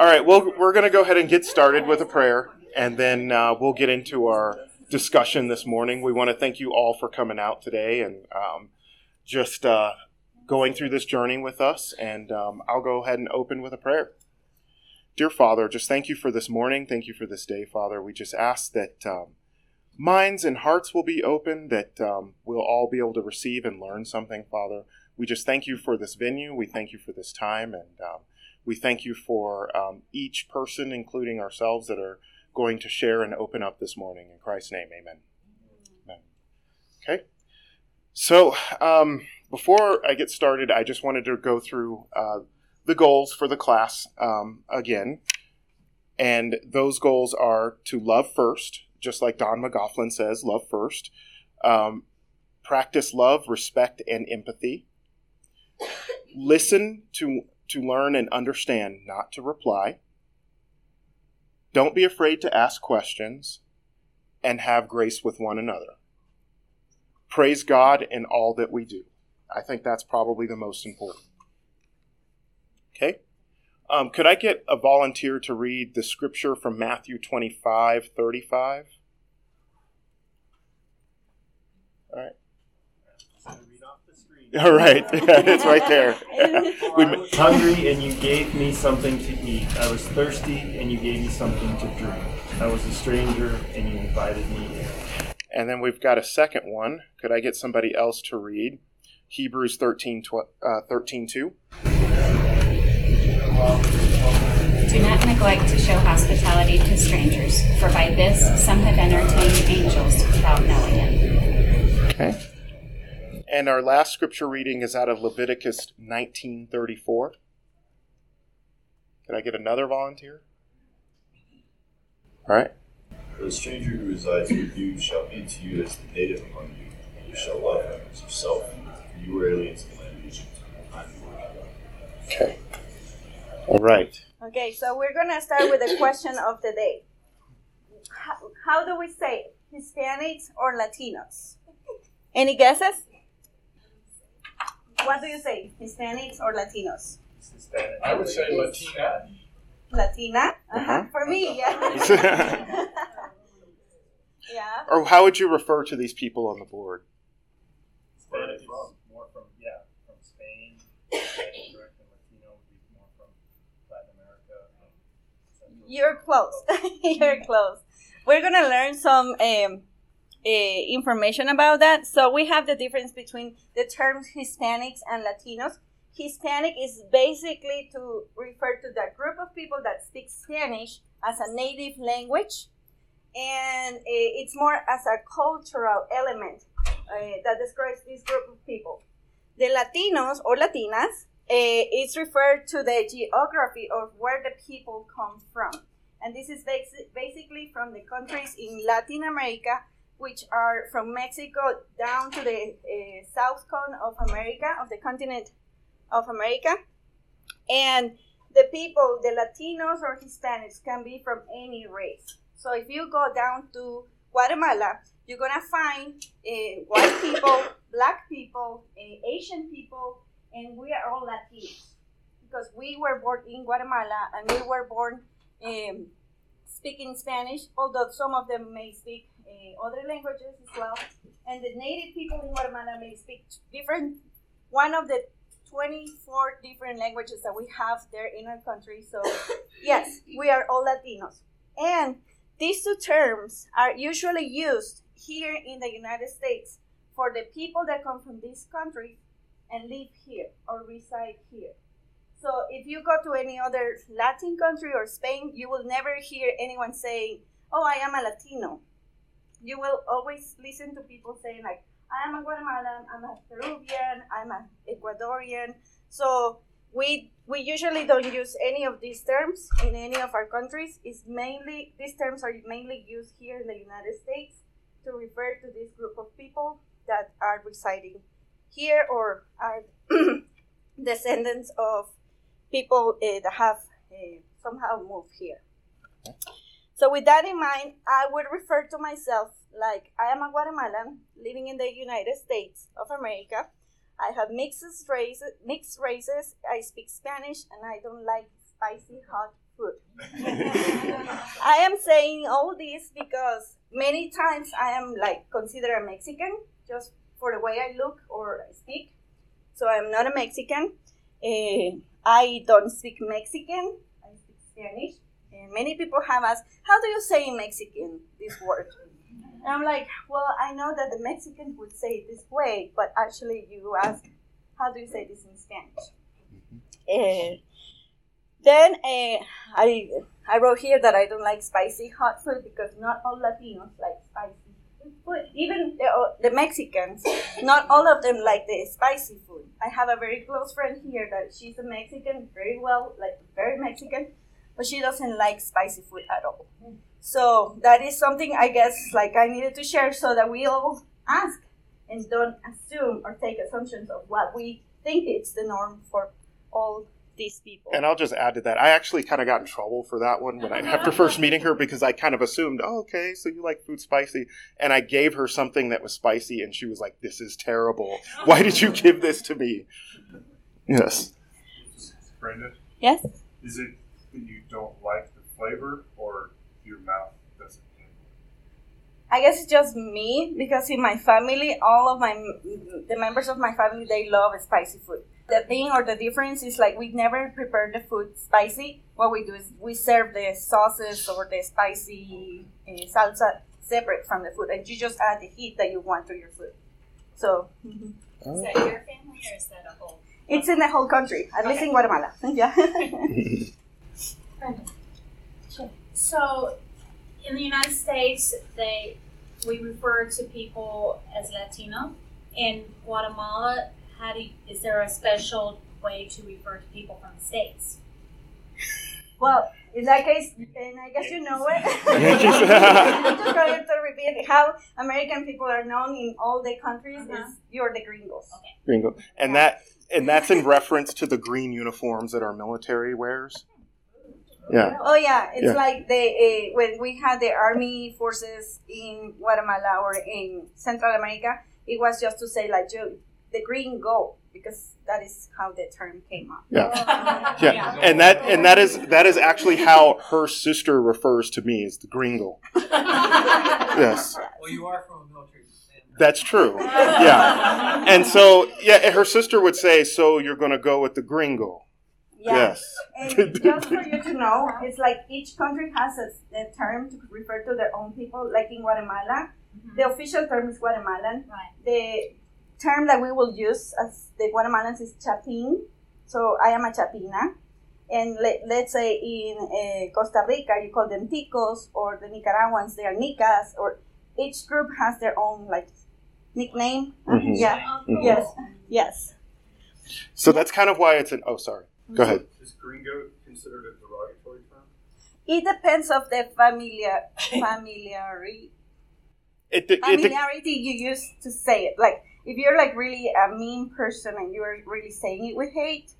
All right, well, we're going to go ahead and get started with a prayer, and then uh, we'll get into our discussion this morning. We want to thank you all for coming out today and um, just uh, going through this journey with us. And um, I'll go ahead and open with a prayer. Dear Father, just thank you for this morning. Thank you for this day, Father. We just ask that um, minds and hearts will be open, that um, we'll all be able to receive and learn something, Father. We just thank you for this venue. We thank you for this time. And um, we thank you for um, each person, including ourselves, that are going to share and open up this morning. In Christ's name, amen. Amen. Okay. So, um, before I get started, I just wanted to go through uh, the goals for the class um, again. And those goals are to love first, just like Don McGoughlin says, love first. Um, practice love, respect, and empathy. Listen to to learn and understand, not to reply. Don't be afraid to ask questions and have grace with one another. Praise God in all that we do. I think that's probably the most important. Okay? Um, could I get a volunteer to read the scripture from Matthew 25 35? All right. All right, it's right there. I was hungry and you gave me something to eat. I was thirsty and you gave me something to drink. I was a stranger and you invited me in. And then we've got a second one. Could I get somebody else to read? Hebrews 13, tw- uh, 13 2. Do not neglect to show hospitality to strangers, for by this some have entertained angels without knowing it. Okay. And our last scripture reading is out of Leviticus 19:34. Can I get another volunteer? All right. For the stranger who resides with you shall be to you as the native among you, and you shall love him as yourself. For you were aliens in the land of Egypt. I am the Lord your God. Okay. All right. Okay, so we're gonna start with the question of the day. How, how do we say it? Hispanics or Latinos? Any guesses? What do you say? Hispanics or Latinos? I would say Latina. Latina? Uh-huh. Uh-huh. For me, yeah. yeah. Or how would you refer to these people on the board? Hispanic is more from, yeah, from Spain. Spanish American Latino would be more from Latin America. You're close. You're close. We're gonna learn some um, uh, information about that. So we have the difference between the terms Hispanics and Latinos. Hispanic is basically to refer to that group of people that speak Spanish as a native language, and uh, it's more as a cultural element uh, that describes this group of people. The Latinos or Latinas uh, is referred to the geography of where the people come from. And this is basi- basically from the countries in Latin America, which are from Mexico down to the uh, south cone of America, of the continent of America. And the people, the Latinos or Hispanics, can be from any race. So if you go down to Guatemala, you're gonna find uh, white people, black people, uh, Asian people, and we are all Latinos because we were born in Guatemala and we were born um, speaking Spanish, although some of them may speak uh, other languages as well. And the native people in Guatemala may speak different, one of the 24 different languages that we have there in our country. So, yes, we are all Latinos. And these two terms are usually used here in the United States for the people that come from this country and live here or reside here. So if you go to any other Latin country or Spain, you will never hear anyone saying, "Oh, I am a Latino." You will always listen to people saying like, "I am a Guatemalan, I'm a Peruvian, I'm an Ecuadorian." So we we usually don't use any of these terms in any of our countries. It's mainly these terms are mainly used here in the United States to refer to this group of people that are residing here or are descendants of people uh, that have uh, somehow moved here. So, with that in mind, I would refer to myself like I am a Guatemalan living in the United States of America. I have mixed races, mixed races. I speak Spanish, and I don't like spicy hot food. I am saying all this because many times I am like considered a Mexican just for the way I look or I speak. So I'm not a Mexican. Uh, I don't speak Mexican. I speak Spanish. Many people have asked, how do you say in Mexican this word? And I'm like, well, I know that the Mexicans would say it this way, but actually you ask, how do you say this in Spanish? Uh, then uh, I I wrote here that I don't like spicy hot food because not all Latinos like spicy food. Even the, uh, the Mexicans, not all of them like the spicy food. I have a very close friend here that she's a Mexican, very well, like very Mexican, but she doesn't like spicy food at all. So that is something I guess like I needed to share so that we all ask and don't assume or take assumptions of what we think it's the norm for all these people. And I'll just add to that. I actually kind of got in trouble for that one when I after first meeting her because I kind of assumed, oh, okay, so you like food spicy, and I gave her something that was spicy, and she was like, "This is terrible. Why did you give this to me?" Yes. Brenda, yes. is it that you don't like the flavor or your mouth doesn't handle it? I guess it's just me because in my family, all of my the members of my family they love spicy food. The thing or the difference is like we never prepare the food spicy. What we do is we serve the sauces or the spicy uh, salsa separate from the food, and you just add the heat that you want to your food. So mhm. Is that your family or is that a whole? it's in the whole country, at least in Guatemala. Yeah. So, in the United States, they we refer to people as Latino. In Guatemala, how do you, is there a special way to refer to people from the states? Well, in that case, and I guess you know it. I'm just going to repeat how American people are known in all the countries Uh-huh. is you're the gringos. Gringo. And that and that's in reference to the green uniforms that our military wears. Yeah. Oh yeah, it's Yeah. like the uh, when we had the army forces in Guatemala or in Central America, it was just to say like you, the green go because that is how the term came up. Yeah. Yeah. And that and that is that is actually how her sister refers to me as the gringo. Yes. Well, you are from a military. That's true. Yeah. And so yeah, her sister would say, So you're gonna go with the gringo. Yeah. Yes. And just for you to know, it's like each country has a, a term to refer to their own people. Like in Guatemala, the official term is Guatemalan. Right. The term that we will use as the Guatemalans is chapin. So I am a chapina. And let, let's say in uh, Costa Rica, you call them ticos, or the Nicaraguans, they are nicas, or each group has their own like nickname. Mhm. Yeah. Yes. Yes. So that's kind of why it's an oh sorry. Go ahead. Is gringo considered a derogatory term? It depends of the familiar familiarity It, it, it, familiarity you use to say it. Like if you're like really a mean person and you're really saying it with hate,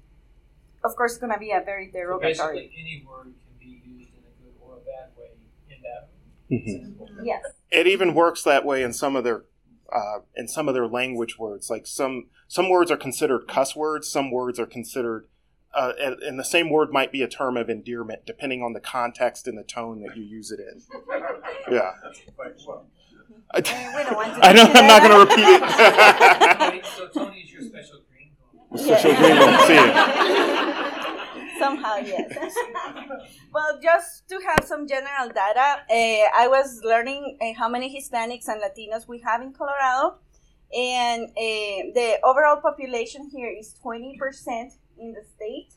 of course it's gonna be a very So derogatory. basically, any word can be used in a good or a bad way in that Mhm. Yes. it even works that way in some of their uh, in some of their language words. Like some some words are considered cuss words, some words are considered, uh, and, and the same word might be a term of endearment depending on the context and the tone that you use it in. Yeah, I, we don't want to I know I'm not going to repeat it. Tony- so Tony is your special green card. Special gringo. See ya. Somehow, yes. well, just to have some general data, uh, I was learning uh, how many Hispanics and Latinos we have in Colorado, and uh, the overall population here is 20% in the state.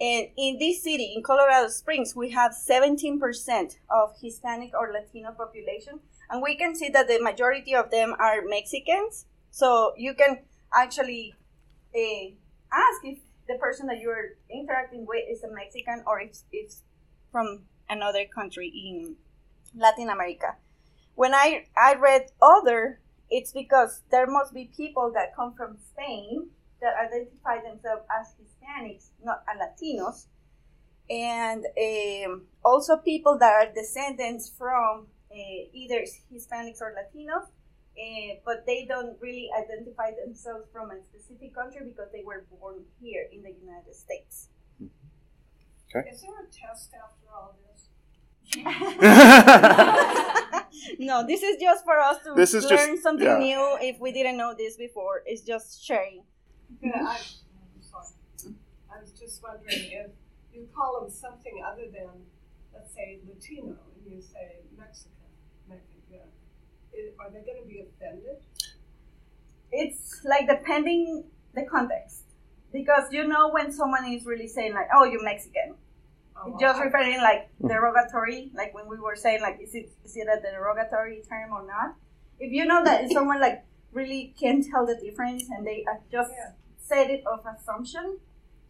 And in this city, in Colorado Springs, we have 17% of Hispanic or Latino population. And we can see that the majority of them are Mexicans. So you can actually uh, ask if the person that you're interacting with is a Mexican or if it's from another country in Latin America. When I, I read other, it's because there must be people that come from Spain that identify themselves as Hispanics, not as Latinos, and um, also people that are descendants from uh, either Hispanics or Latinos, uh, but they don't really identify themselves from a specific country because they were born here in the United States. Is there a test after all this? no, this is just for us to This is just- learn something yeah. new if we didn't know this before. It's just sharing. Yeah, I, I'm sorry. I was just wondering if you call them something other than, let's say, Latino, and you say Mexican, Mexican, i- are they going to be offended? It's like depending the context. Because you know when someone is really saying like, "Oh, you're Mexican," Oh, just I- referring like hmm. derogatory, like when we were saying like, is it is it a derogatory term or not? If you know that if someone like really can tell the difference and they just Yeah. Said it of assumption,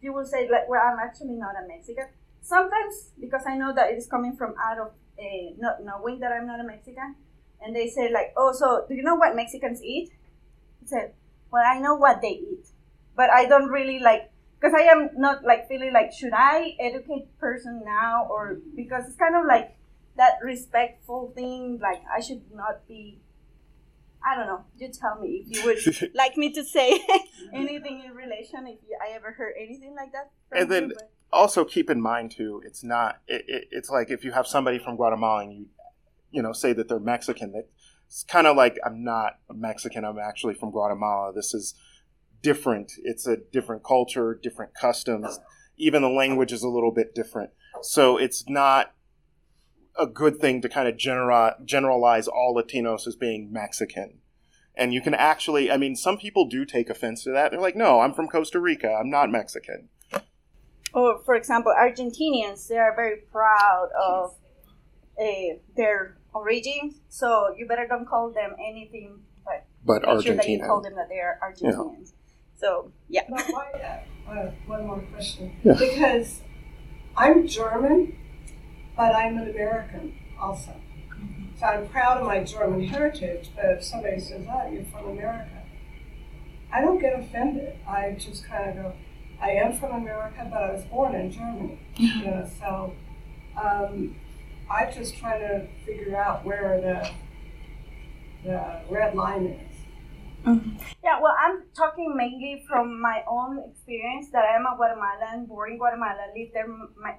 you will say like, well, I'm actually not a Mexican. Sometimes because I know that it is coming from out of uh, not knowing that I'm not a Mexican, and they say like, oh, so do you know what Mexicans eat? I said, well, I know what they eat, but I don't really like because I am not like feeling like should I educate person now or because it's kind of like that respectful thing. Like I should not be. I don't know. You tell me if you would like me to say anything in relation. If you, I ever heard anything like that. And then- you, also keep in mind too it's not it, it, it's like if you have somebody from guatemala and you you know say that they're mexican that it's kind of like i'm not mexican i'm actually from guatemala this is different it's a different culture different customs even the language is a little bit different so it's not a good thing to kind of genera- generalize all latinos as being mexican and you can actually i mean some people do take offense to that they're like no i'm from costa rica i'm not mexican or for example, Argentinians, they are very proud of uh, their origin. So you better don't call them anything, but but make sure that you argentina call them that they are Argentinians. So yeah. But why, uh, one more question. Yeah. Because I'm German, but I'm an American also. Mm-hmm. So I'm proud of my German heritage, but if somebody says, oh, you're from America, I don't get offended. I just kind of go, I am from America, but I was born in Germany. You mm-hmm. know, so um, I just try to figure out where the, the red line is. Mm-hmm. Yeah, well, I'm talking mainly from my own experience that I am a Guatemalan, born in Guatemala, lived there my,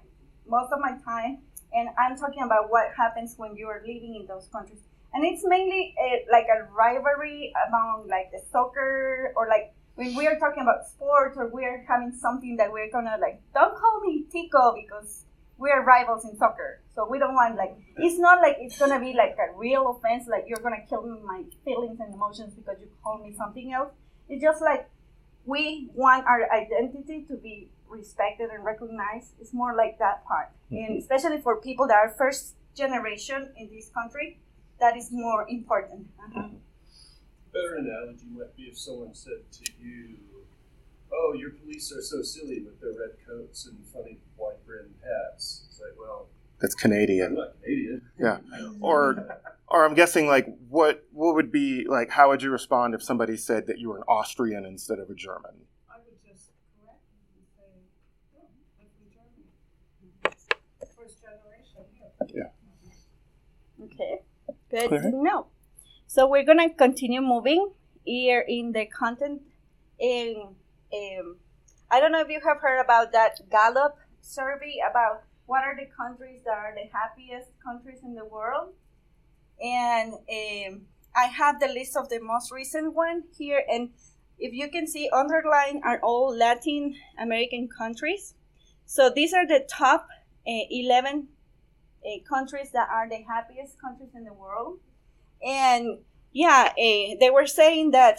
most of my time, and I'm talking about what happens when you are living in those countries. And it's mainly a, like a rivalry among like the soccer or like when we are talking about sports or we are having something that we're gonna like, don't call me Tico because we are rivals in soccer. So we don't want like it's not like it's gonna be like a real offense, like you're gonna kill my feelings and emotions because you call me something else. It's just like we want our identity to be respected and recognized. It's more like that part. And especially for people that are first generation in this country, that is more important. Uh-huh. Better analogy might be if someone said to you, "Oh, your police are so silly with their red coats and funny white brimmed hats." It's like, well, that's I'm canadian not Canadian. Yeah. Or- or i'm guessing like what what would be like how would you respond if somebody said that you were an austrian instead of a german I would just correct them and say, no, I'm from Germany. First generation here. Okay, good Alright. to know. So we're gonna continue moving here in the content. In um, I don't know if you have heard about that Gallup survey about what are the countries that are the happiest countries in the world, and um, I have the list of the most recent one here, and if you can see, underlined are all Latin American countries. So these are the top uh, eleven uh, countries that are the happiest countries in the world. And yeah, uh, they were saying that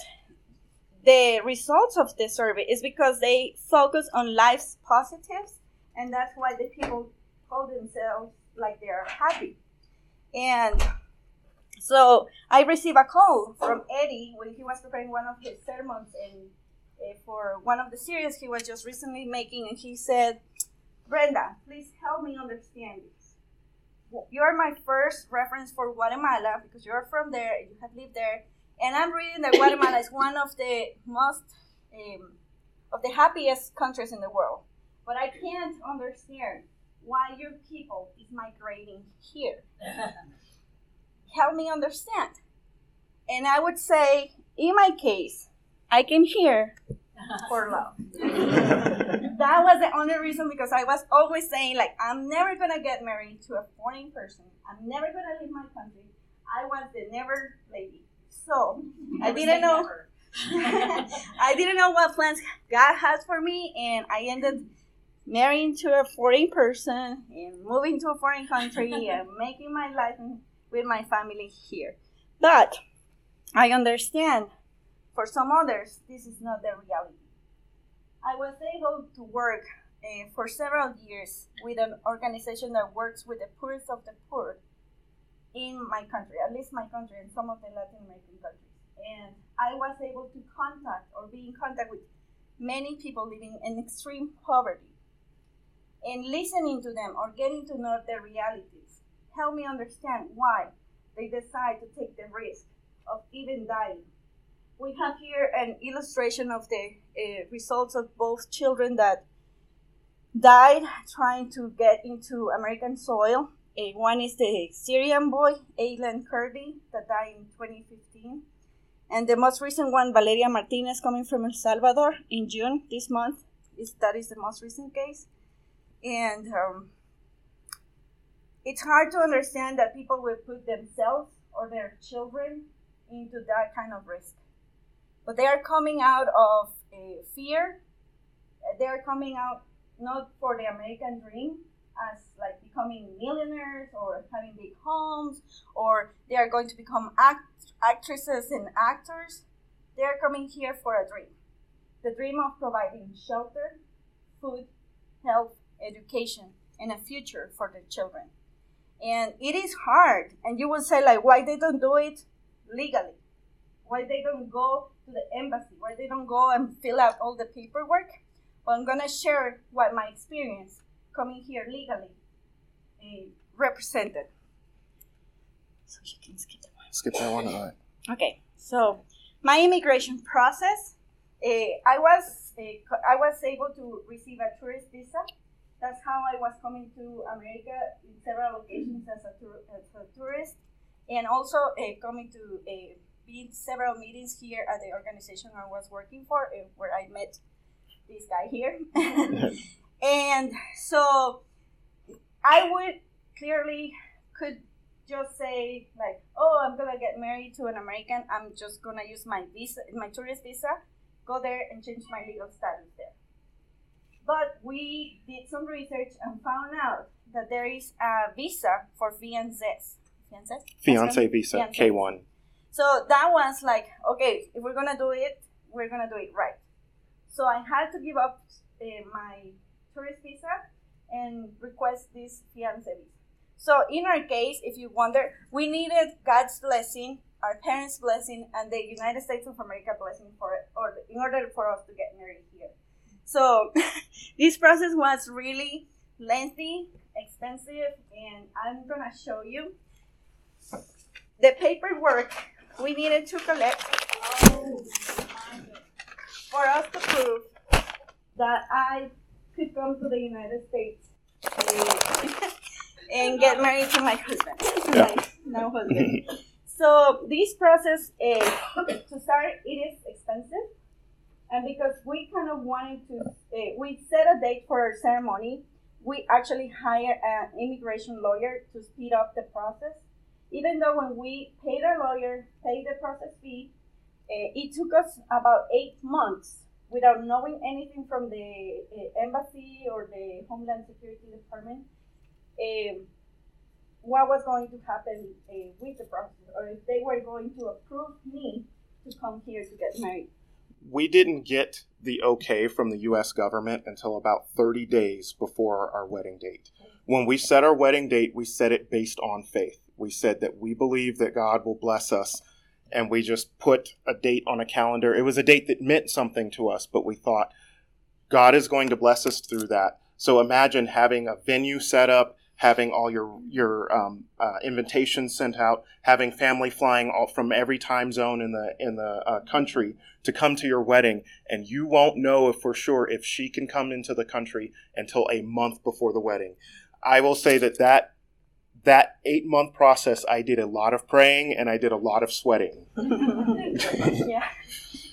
the results of the survey is because they focus on life's positives, and that's why the people call themselves like they are happy. And so I received a call from Eddie when he was preparing one of his sermons and uh, for one of the series he was just recently making, and he said, "Brenda, please help me understand this." You're my first reference for Guatemala because you're from there, you have lived there, and I'm reading that Guatemala is one of the most um, of the happiest countries in the world. But I can't understand why your people is migrating here. Help me understand. And I would say, in my case, I came here for love. that was the only reason because I was always saying like I'm never gonna get married to a foreign person. I'm never gonna leave my country. I was the never lady. So I didn't know I didn't know what plans God has for me and I ended marrying to a foreign person and moving to a foreign country and making my life with my family here. But I understand for some others this is not the reality. I was able to work uh, for several years with an organization that works with the poorest of the poor in my country, at least my country and some of the Latin American countries. And I was able to contact or be in contact with many people living in extreme poverty. And listening to them or getting to know their realities helped me understand why they decide to take the risk of even dying we have here an illustration of the uh, results of both children that died trying to get into American soil. Uh, one is the Syrian boy, Aylan Kurdi, that died in 2015. And the most recent one, Valeria Martinez, coming from El Salvador in June this month. Is, that is the most recent case. And um, it's hard to understand that people will put themselves or their children into that kind of risk but they are coming out of a fear. They are coming out not for the American dream as like becoming millionaires or having big homes or they are going to become act- actresses and actors. They are coming here for a dream. The dream of providing shelter, food, health, education, and a future for their children. And it is hard. And you will say, like, why they don't do it legally? Why they don't go to the embassy, where they don't go and fill out all the paperwork. But I'm gonna share what my experience coming here legally uh, represented. So you can skip that one. Skip that one. All right. Okay, so my immigration process, uh, I was uh, I was able to receive a tourist visa. That's how I was coming to America in several occasions as a, tour, as a tourist, and also uh, coming to a been several meetings here at the organization I was working for, eh, where I met this guy here. and so I would clearly could just say like, oh, I'm gonna get married to an American. I'm just gonna use my visa, my tourist visa, go there and change my legal status there. But we did some research and found out that there is a visa for fiancés. Fiancés? Fiance visa, K1. So that was like, okay, if we're gonna do it, we're gonna do it right. So I had to give up uh, my tourist visa and request this fiance visa. So in our case, if you wonder, we needed God's blessing, our parents' blessing, and the United States of America blessing for or in order for us to get married here. So this process was really lengthy, expensive, and I'm gonna show you the paperwork we needed to collect for us to prove that I could come to the United States and get married to my husband, yeah. my now husband. so this process is to start. It is expensive, and because we kind of wanted to, uh, we set a date for our ceremony. We actually hired an immigration lawyer to speed up the process even though when we paid our lawyer, paid the process fee, uh, it took us about eight months without knowing anything from the uh, embassy or the Homeland Security Department um, what was going to happen uh, with the process or if they were going to approve me to come here to get married. We didn't get the okay from the US government until about 30 days before our wedding date. When we set our wedding date, we set it based on faith we said that we believe that God will bless us, and we just put a date on a calendar. It was a date that meant something to us, but we thought God is going to bless us through that. So imagine having a venue set up, having all your your um, uh, invitations sent out, having family flying all from every time zone in the in the uh, country to come to your wedding, and you won't know for sure if she can come into the country until a month before the wedding. I will say that that eight month process, I did a lot of praying and I did a lot of sweating. yeah.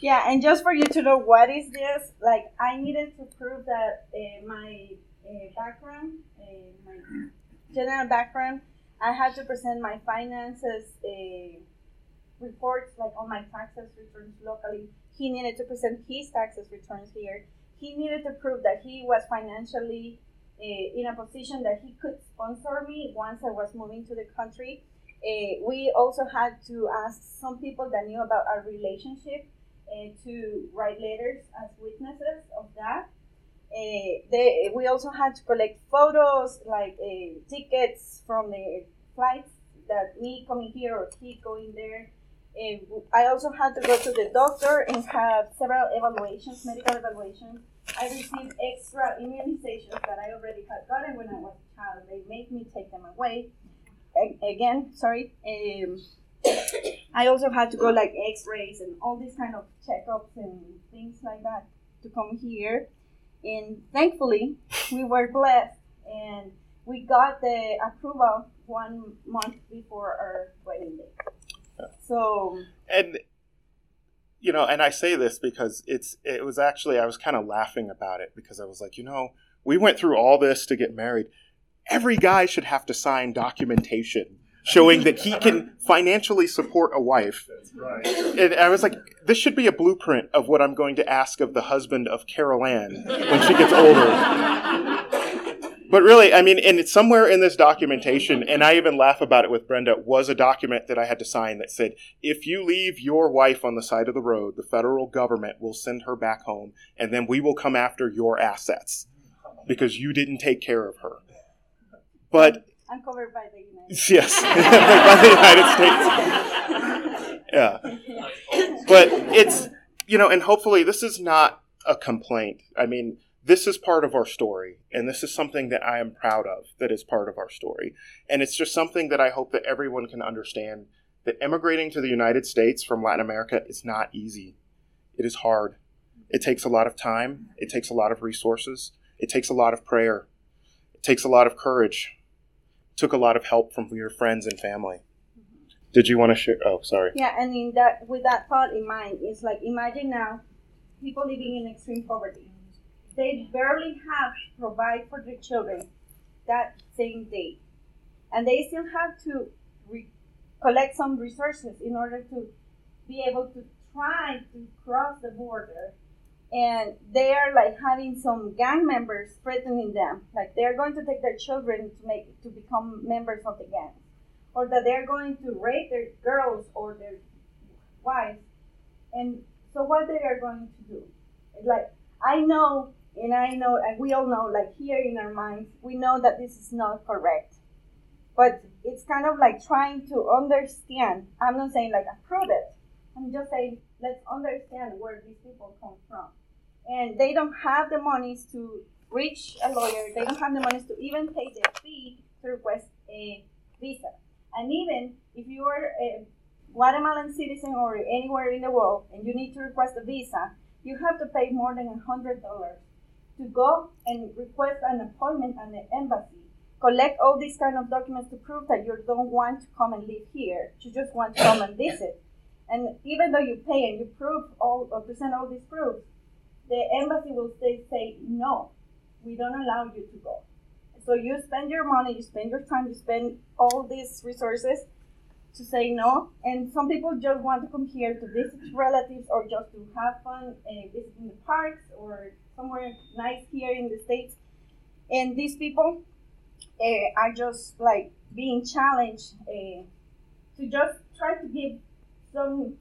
Yeah, and just for you to know what is this, like I needed to prove that uh, my uh, background, uh, my general background, I had to present my finances reports, like on my taxes returns locally. He needed to present his taxes returns here. He needed to prove that he was financially in a position that he could sponsor me once I was moving to the country. Uh, we also had to ask some people that knew about our relationship uh, to write letters as witnesses of that. Uh, they, we also had to collect photos, like uh, tickets from the flights that me coming here or he going there. Uh, I also had to go to the doctor and have several evaluations, medical evaluations. I received extra immunizations that I already had gotten when I was a child. They made me take them away. Again, sorry. Um, I also had to go like X-rays and all these kind of checkups and things like that to come here. And thankfully, we were blessed and we got the approval one month before our wedding day. So and you know, and I say this because it's it was actually I was kind of laughing about it because I was like, you know, we went through all this to get married. Every guy should have to sign documentation showing that he can financially support a wife. That's right. And I was like, this should be a blueprint of what I'm going to ask of the husband of Carol Ann when she gets older. But really, I mean, and somewhere in this documentation, and I even laugh about it with Brenda, was a document that I had to sign that said, if you leave your wife on the side of the road, the federal government will send her back home, and then we will come after your assets because you didn't take care of her. But I'm covered by the United States. Yes, by the United States. Yeah, but it's you know, and hopefully this is not a complaint. I mean, this is part of our story, and this is something that I am proud of. That is part of our story, and it's just something that I hope that everyone can understand. That immigrating to the United States from Latin America is not easy. It is hard. It takes a lot of time. It takes a lot of resources. It takes a lot of prayer. It takes a lot of courage it took a lot of help from your friends and family. Did you want to share? Oh, sorry. Yeah, and in that with that thought in mind, it's like imagine now people living in extreme poverty. They barely have to provide for their children that same day, and they still have to re- collect some resources in order to be able to try to cross the border. And they are like having some gang members threatening them, like they're going to take their children to make to become members of the gang or that they're going to rape their girls or their wives. And so what they are going to do? It's like I know and I know and we all know like here in our minds, we know that this is not correct. But it's kind of like trying to understand. I'm not saying like approve it. I'm just saying let's understand where these people come from. And they don't have the monies to reach a lawyer. They don't have the monies to even pay the fee to request a visa. And even if you are a Guatemalan citizen or anywhere in the world and you need to request a visa, you have to pay more than a hundred dollars to go and request an appointment at the embassy. Collect all these kind of documents to prove that you don't want to come and live here. You just want to come and visit. And even though you pay and you prove all or present all these proofs, the embassy will say, say no, we don't allow you to go. So you spend your money, you spend your time, you spend all these resources to say no. And some people just want to come here to visit relatives or just to have fun uh, visiting the parks or somewhere nice here in the States. And these people uh, are just like being challenged uh, to just try to give some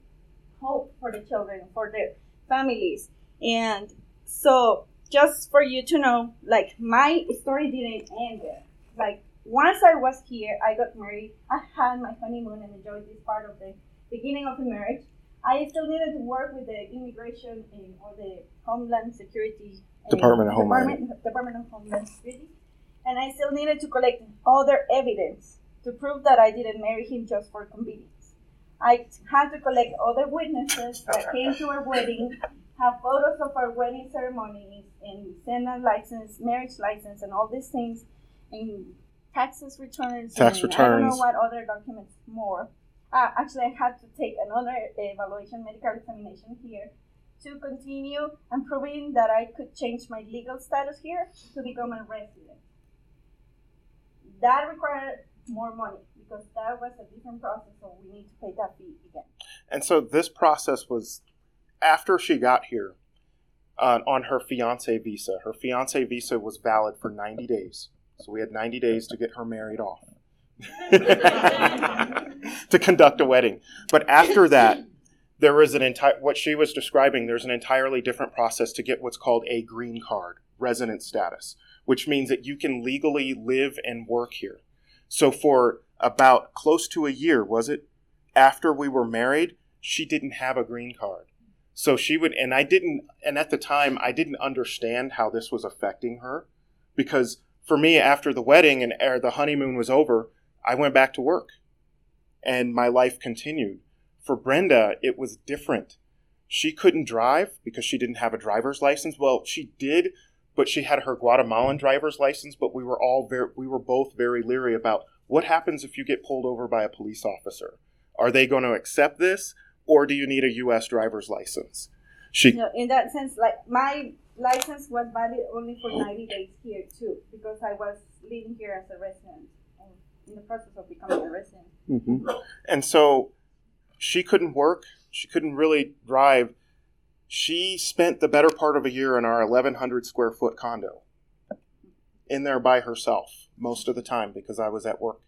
hope for the children, for their families. And so just for you to know, like my story didn't end there. Like once I was here, I got married. I had my honeymoon and enjoyed this part of the beginning of the marriage. I still needed to work with the immigration and, or the Homeland Security uh, Department of Homeland. Department, Department of Homeland Security, and I still needed to collect other evidence to prove that I didn't marry him just for convenience. I had to collect other witnesses that came to our wedding, have photos of our wedding ceremonies, and send a license, marriage license, and all these things, and taxes returns. Tax and I don't know what other documents more. Uh, actually, I had to take another evaluation, medical examination here to continue and proving that I could change my legal status here to become a resident. That required more money because that was a different process, so we need to pay that fee again. And so this process was after she got here uh, on her fiance visa. Her fiance visa was valid for 90 days. So we had 90 days to get her married off. to conduct a wedding. But after that, there is an entire what she was describing, there's an entirely different process to get what's called a green card, resident status, which means that you can legally live and work here. So for about close to a year, was it, after we were married, she didn't have a green card. So she would, and I didn't, and at the time, I didn't understand how this was affecting her because for me, after the wedding and the honeymoon was over, I went back to work and my life continued. For Brenda, it was different. She couldn't drive because she didn't have a driver's license. Well, she did, but she had her Guatemalan driver's license, but we were all very, we were both very leery about what happens if you get pulled over by a police officer? Are they going to accept this or do you need a US driver's license? She No, in that sense, like my license was valid only for 90 days here too, because I was living here as a resident in the process of becoming a resident. hmm And so she couldn't work. She couldn't really drive. She spent the better part of a year in our 1,100 square foot condo in there by herself most of the time because I was at work.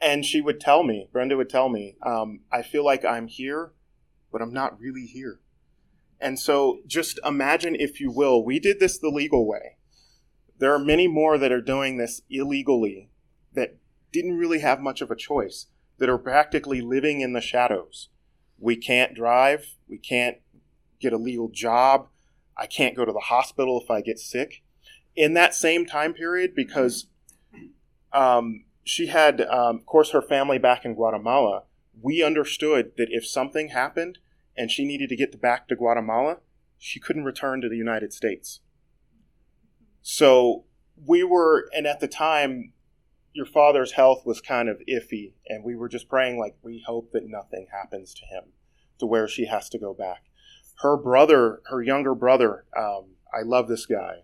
And she would tell me, Brenda would tell me, um, I feel like I'm here, but I'm not really here. And so just imagine, if you will, we did this the legal way. There are many more that are doing this illegally that didn't really have much of a choice, that are practically living in the shadows. We can't drive, we can't get a legal job, I can't go to the hospital if I get sick. In that same time period, because um, she had, um, of course, her family back in Guatemala, we understood that if something happened and she needed to get back to Guatemala, she couldn't return to the United States. So we were, and at the time, your father's health was kind of iffy, and we were just praying, like, we hope that nothing happens to him to where she has to go back. Her brother, her younger brother, um, I love this guy.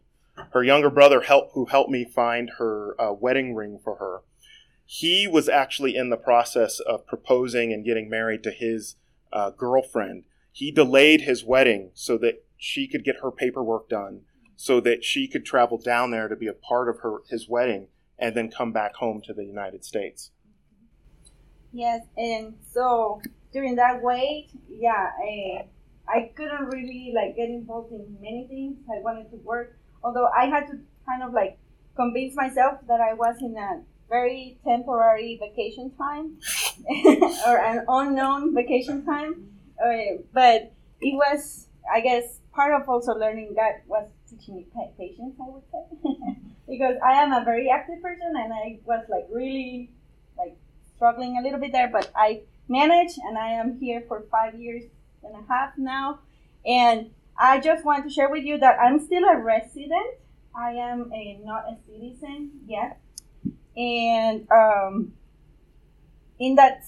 Her younger brother, help, who helped me find her uh, wedding ring for her, he was actually in the process of proposing and getting married to his uh, girlfriend. He delayed his wedding so that she could get her paperwork done, so that she could travel down there to be a part of her his wedding, and then come back home to the United States. Yes, and so during that wait, yeah, I, I couldn't really like get involved in many things. I wanted to work, although I had to kind of like convince myself that I was in a very temporary vacation time or an unknown vacation time. Uh, but it was, I guess, part of also learning that was teaching me patience, I would say, because I am a very active person and I was like really like struggling a little bit there, but I managed and I am here for five years and a half now. And I just want to share with you that I'm still a resident. I am a, not a citizen yet. And um, in that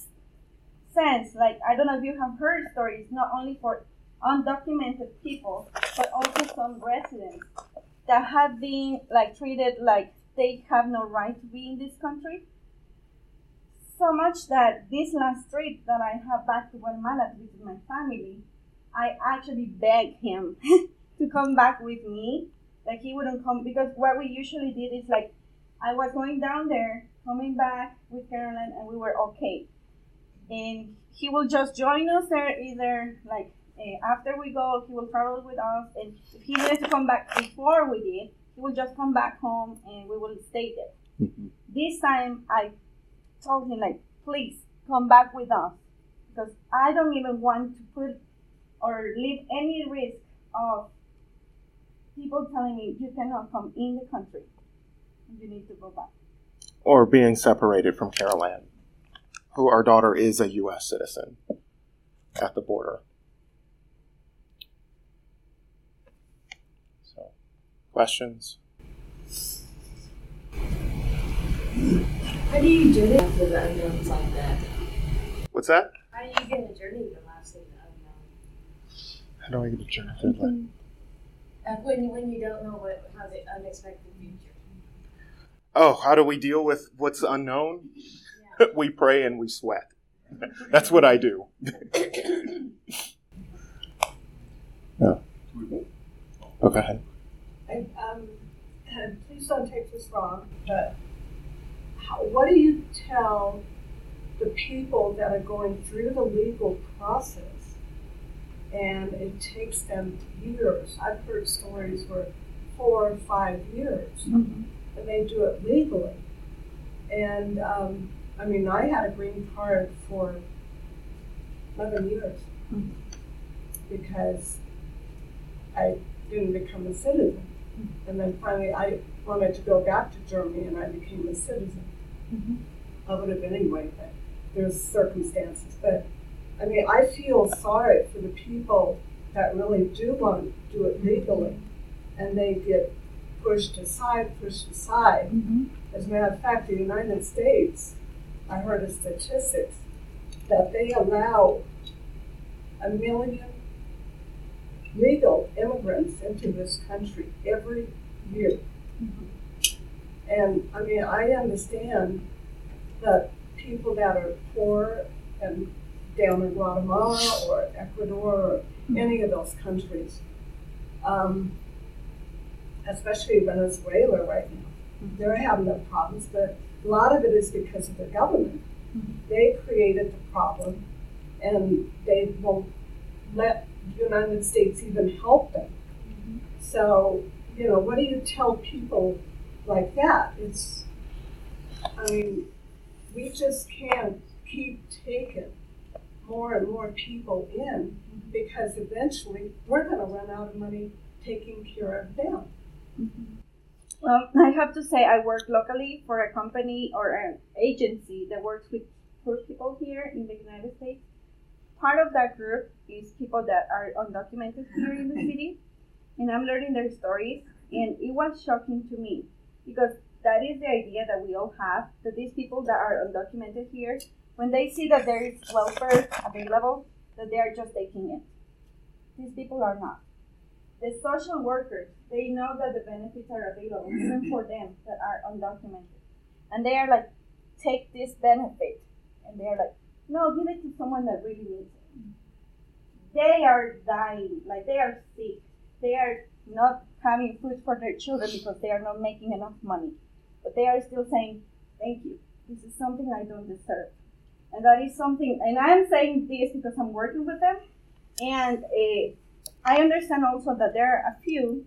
sense, like, I don't know if you have heard stories, not only for undocumented people, but also some residents that have been like treated like they have no right to be in this country so much that this last trip that I have back to Guatemala to visit my family, I actually begged him to come back with me. Like he wouldn't come because what we usually did is like I was going down there, coming back with Carol Ann, and we were okay. And he will just join us there either like uh, after we go, he will travel with us, and if he needed to come back before we did, he will just come back home and we will stay there. This time I told him like, please come back with us because I don't even want to put or leave any risk of people telling me you cannot come in the country. And you need to go back. Or being separated from Carol Ann, who our daughter is a U.S. citizen at the border. Questions? How do you journey after the unknowns like that? What's that? How do you get a journey to the last in the unknown? How do I get a Jonathan? Uh, when, when you don't know what, how the unexpected future. Oh, how do we deal with what's unknown? we pray and we sweat. That's what I do. yeah. Oh, go ahead. I, um, please don't take this wrong, but how, what do you tell the people that are going through the legal process and it takes them years? I've heard stories where four or five years Mm-hmm. and they do it legally. And um, I mean, I had a green card for 11 years Mhm. because I didn't become a citizen. And then finally, I wanted to go back to Germany and I became a citizen. Mhm. I would have anyway, but there's circumstances. But I mean, I feel sorry for the people that really do want to do it legally and they get pushed aside, pushed aside. Mm-hmm. As a matter of fact, the United States, I heard a statistic that they allow a million legal immigrants into this country every year. Mm-hmm. And I mean, I understand that people that are poor and down in Guatemala or Ecuador or mm-hmm. any of those countries, um, especially Venezuela right now, mm-hmm. they're having their problems, but a lot of it is because of the government. They created the problem and they won't let United States even help them. So, you know, what do you tell people like that? It's, I mean, we just can't keep taking more and more people in because eventually we're going to run out of money taking care of them. Mm-hmm. Well, I have to say, I work locally for a company or an agency that works with poor people here in the United States. Part of that group is people that are undocumented here in the city, and I'm learning their stories, and it was shocking to me because that is the idea that we all have that these people that are undocumented here, when they see that there is welfare available, that they are just taking it. These people are not. The social workers, they know that the benefits are available even for them that are undocumented. And they are like, take this benefit. And they are like, no, give it to someone that really needs it. They are dying, like they are sick. They are not having food for their children because they are not making enough money. But they are still saying, thank you. This is something I don't deserve. And that is something, and I'm saying this because I'm working with them. And uh, I understand also that there are a few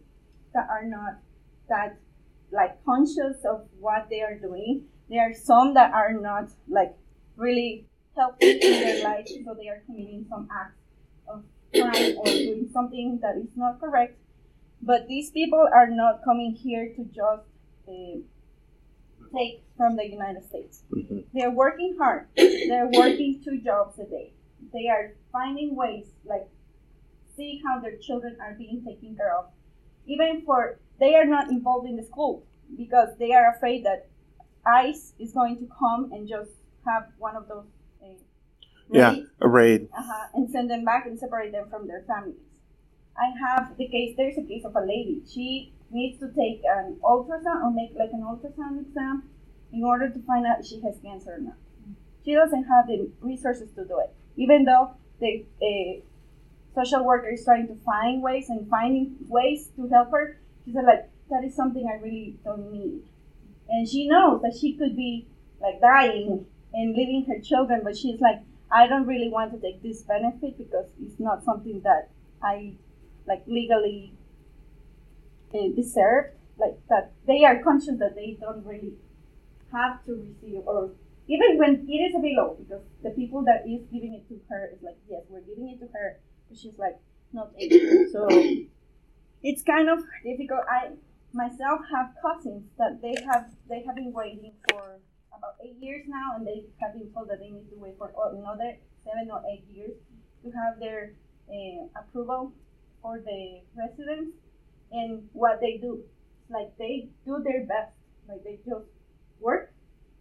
that are not that like conscious of what they are doing. There are some that are not like really helping in their life, so they are committing some acts of crime or doing something that is not correct. But these people are not coming here to just uh, take from the United States. They're working hard. They're working two jobs a day. They are finding ways, like see how their children are being taken care of. Even for they are not involved in the school because they are afraid that ICE is going to come and just have one of those Yeah, a raid. uh-huh, and send them back and separate them from their families. I have the case. There's a case of a lady. She needs to take an ultrasound or make like an ultrasound exam in order to find out if she has cancer or not. She doesn't have the resources to do it, even though the uh, social worker is trying to find ways and finding ways to help her. She said, like, that is something I really don't need. And she knows that she could be like dying and leaving her children, but she's like, I don't really want to take this benefit because it's not something that I like legally uh, deserve. Like that they are conscious that they don't really have to receive or even when it is a below because the people that is giving it to her is like yes we're giving it to her but she's like not able so it's kind of difficult i myself have cousins that they have they have been waiting for about eight years now and they have been told that they need to wait for another seven or eight years to have their uh, approval for the residents and what they do like they do their best like they just work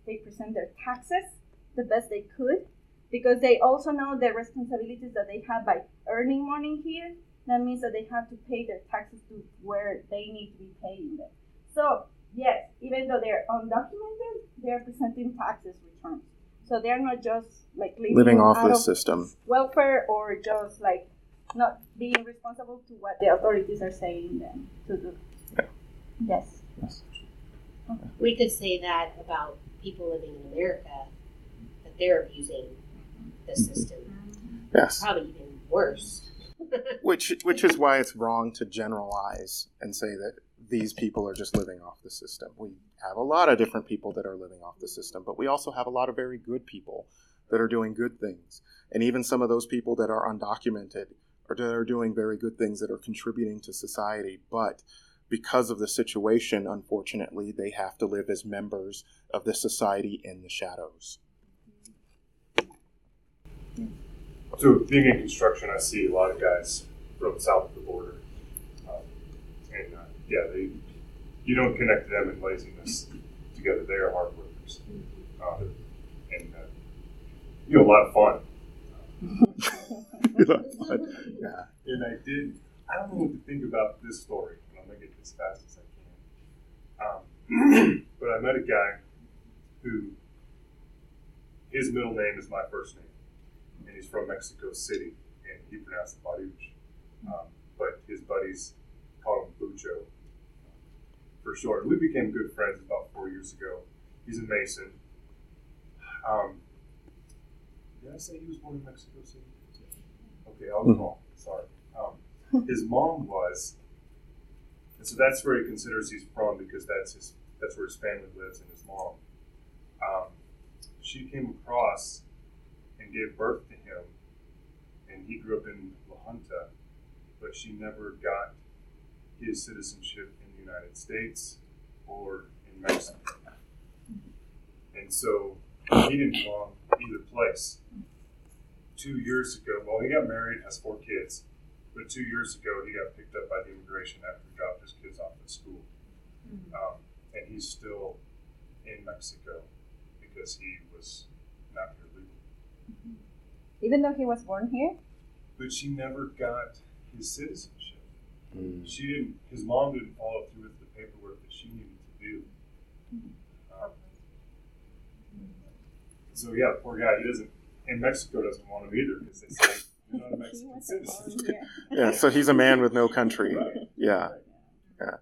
they present their taxes the best they could because they also know the responsibilities that they have by earning money here that means that they have to pay their taxes to where they need to be paying them. So yes, even though they're undocumented, they're presenting taxes returns. So they're not just like living, Living off the of system. welfare or just like not being responsible to what the authorities are saying them to do. Yes. Yes. Okay. We could say that about people living in America, that they're abusing the mm-hmm. system. Yes. Probably even worse. Which which is why it's wrong to generalize and say that these people are just living off the system. We have a lot of different people that are living off the system, but we also have a lot of very good people that are doing good things. And even some of those people that are undocumented or that are doing very good things that are contributing to society, but because of the situation, unfortunately, they have to live as members of the society in the shadows. So, being in construction, I see a lot of guys from south of the border, yeah, they you don't connect them and laziness together. They are hard workers, um, and uh, you know, a lot of fun. yeah. And I did. I don't know what to think about this story, and I'm gonna get this as fast as I can. Um, but I met a guy who his middle name is my first name, and he's from Mexico City, and he pronounced it Baruch. Um, but his buddies call him Bucho for short. We became good friends about four years ago. He's a Mason. Um, did I say he was born in Mexico City? Okay, I was wrong. Sorry. Um, his mom was, and so that's where he considers he's from because that's his that's where his family lives and his mom. Um, she came across and gave birth to him, and he grew up in La Junta, but she never got his citizenship in the United States or in Mexico. And so he didn't belong either place. Two years ago, well, he got married, has four kids, but two years ago he got picked up by the immigration after he dropped his kids off at school. Um, and he's still in Mexico because he was not here legally. Even though he was born here? But she never got his citizenship. She didn't. His mom didn't follow through with the paperwork that she needed to do. Um, so yeah, poor guy. He doesn't. And Mexico doesn't want him either because they say you're not a Mexican citizen. yeah, so he's a man with no country. Yeah, yeah.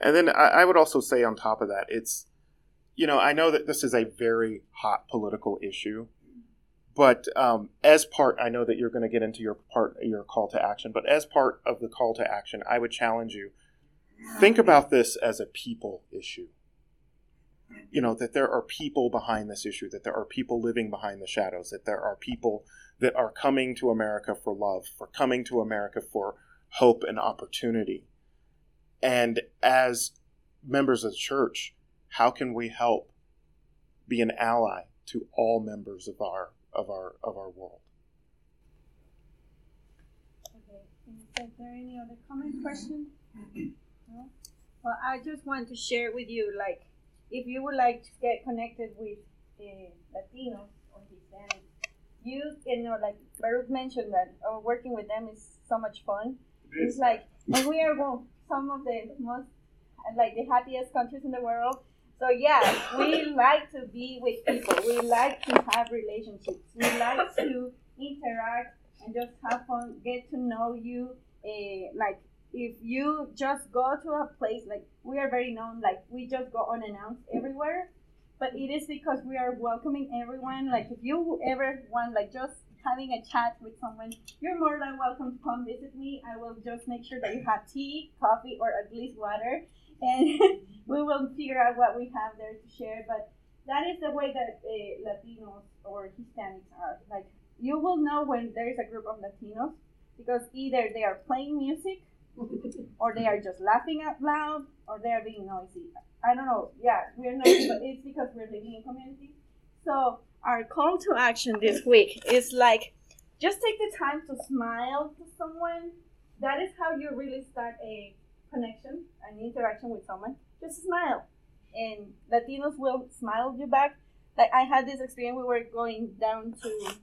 And then I, I would also say on top of that, it's you know I know that this is a very hot political issue, but um, as part, I know that you're going to get into your part, your call to action. But as part of the call to action, I would challenge you: think about this as a people issue. You know that there are people behind this issue, that there are people living behind the shadows, that there are people that are coming to America for love, for coming to America for hope and opportunity. And as members of the church, how can we help be an ally to all members of our of our of our world? Okay. Is there any other comment, question? No? Well, I just want to share with you, like, if you would like to get connected with uh, Latinos or Hispanics, you you know, like Baruch mentioned that uh, working with them is so much fun. It's like, and we are one, some of the most, like, the happiest countries in the world. So yeah, we like to be with people. We like to have relationships. We like to interact and just have fun, get to know you. Uh, like if you just go to a place, like we are very known, like we just go unannounced everywhere. But it is because we are welcoming everyone. Like if you ever want, like just having a chat with someone, you're more than welcome to come visit me. I will just make sure that you have tea, coffee, or at least water, and we will figure out what we have there to share. But that is the way that uh, Latinos or Hispanics are. Like you will know when there is a group of Latinos because either they are playing music, or they are just laughing out loud, or they are being noisy. I don't know. Yeah, we're not. but it's because we're living in community. So our call to action this week is like just take the time to smile to someone. That is how you really start a connection, an interaction with someone. Just smile, and Latinos will smile you back. Like I had this experience. We were going down to,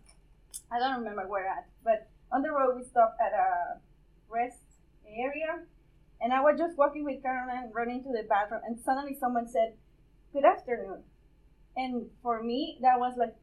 I don't remember where at, but on the road we stopped at a rest area, and I was just walking with Carol Ann, running to the bathroom, and suddenly someone said, "Good afternoon," and for me that was like,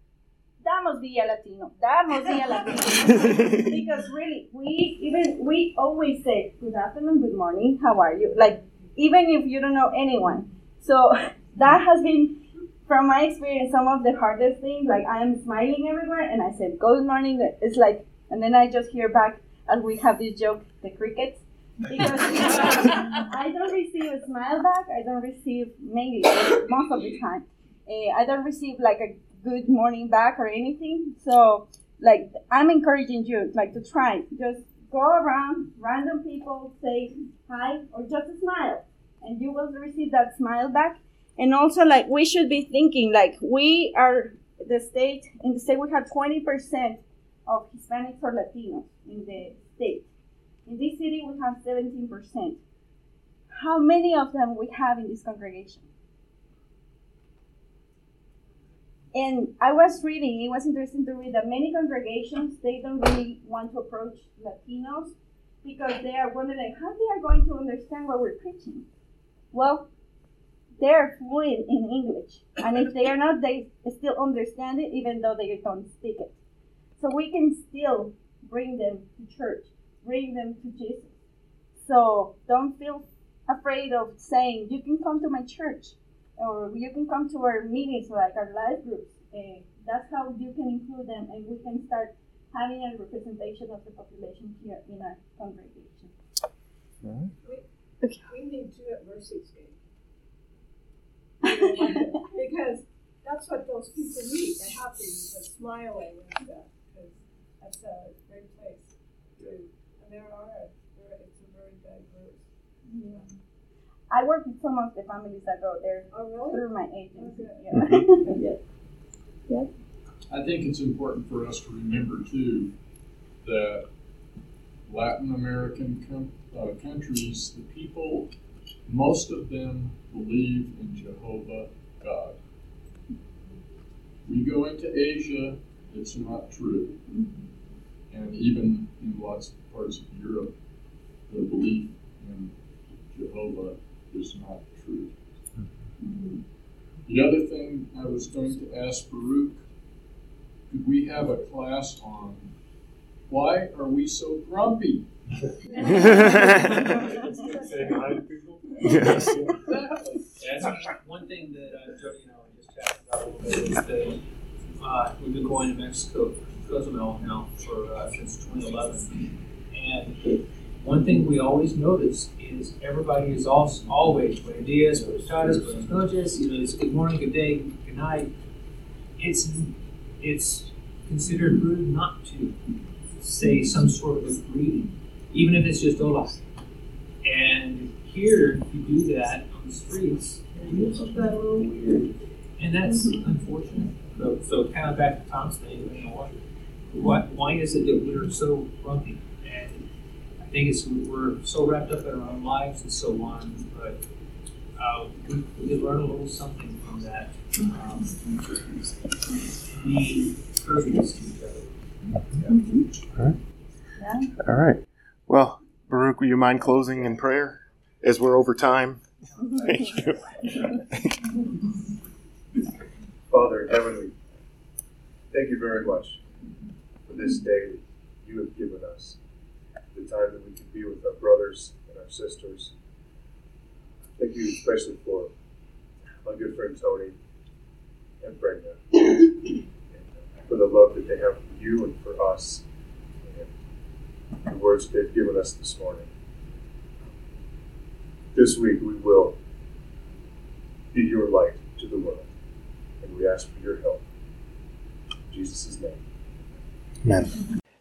that must be a Latino. That must be a Latino. because really, we even we always say good afternoon, good morning, how are you? Like even if you don't know anyone. So that has been from my experience some of the hardest things. Like I am smiling everywhere and I said good morning. It's like and then I just hear back and we have this joke, the crickets. Because I don't receive a smile back. I don't receive maybe most of the time. Uh, I don't receive like a good morning back or anything. So like I'm encouraging you like to try. Just go around random people, say hi or just a smile, and you will receive that smile back. And also like we should be thinking like we are the state in the state we have 20 percent of Hispanics or Latinos in the state. In this city we have 17 percent. How many of them we have in this congregation? And I was reading, it was interesting to read that many congregations, they don't really want to approach Latinos because they are wondering how they are going to understand what we're preaching. Well, they're fluent in English. And if they are not, they still understand it even though they don't speak it. So we can still bring them to church, bring them to Jesus. So don't feel afraid of saying, you can come to my church or you can come to our meetings like our live groups. Uh, that's how you can include them, and we can start having a representation of the population here in our congregation. We, we need to at Mercy's Gate. because that's what those people need. They're happy, they're smiling and stuff. Because that's a great place to, and there are, there, it's a very diverse. Yeah. I work with some of the families that go there oh, really? through my agency. Okay. Yeah. yes. Yes. I think it's important for us to remember too that Latin American com- uh, countries, the people, most of them believe in Jehovah God. We go into Asia, it's not true. And even in lots of parts of Europe, the belief in Jehovah is not true. The other thing I was going to ask Baruch, could we have a class on why are we so grumpy? Yes. That's one thing that uh, Jody and I were just chatting about a little bit is that uh, we've been going to Mexico, Cozumel now for uh, since 2011, and one thing we always notice is everybody is also, always buenos dias, buenas tardes, buenas noches. You know, it's good morning, good day, good night. It's it's considered rude not to say some sort of greeting, even if it's just hola. And here, if you do that on the streets, you look that a little weird, and that's unfortunate. So, so kind of back to Tom's thing, you know, what, what, why is it that we're so grumpy? And I think it's we're so wrapped up in our own lives and so on, but uh, we, we could learn a little something from that. Um, be courteous to each other. Yeah. All right. Well, Baruch, will you mind closing in prayer as we're over time? Thank you. Father in heaven, thank you very much for this day that you have given us, the time that we can be with our brothers and our sisters. Thank you especially for my good friend Tony and Brenda, and for the love that they have for you and for us, and the words they've given us this morning. This week we will be your light to the world and we ask for your help. In Jesus' name. Amen.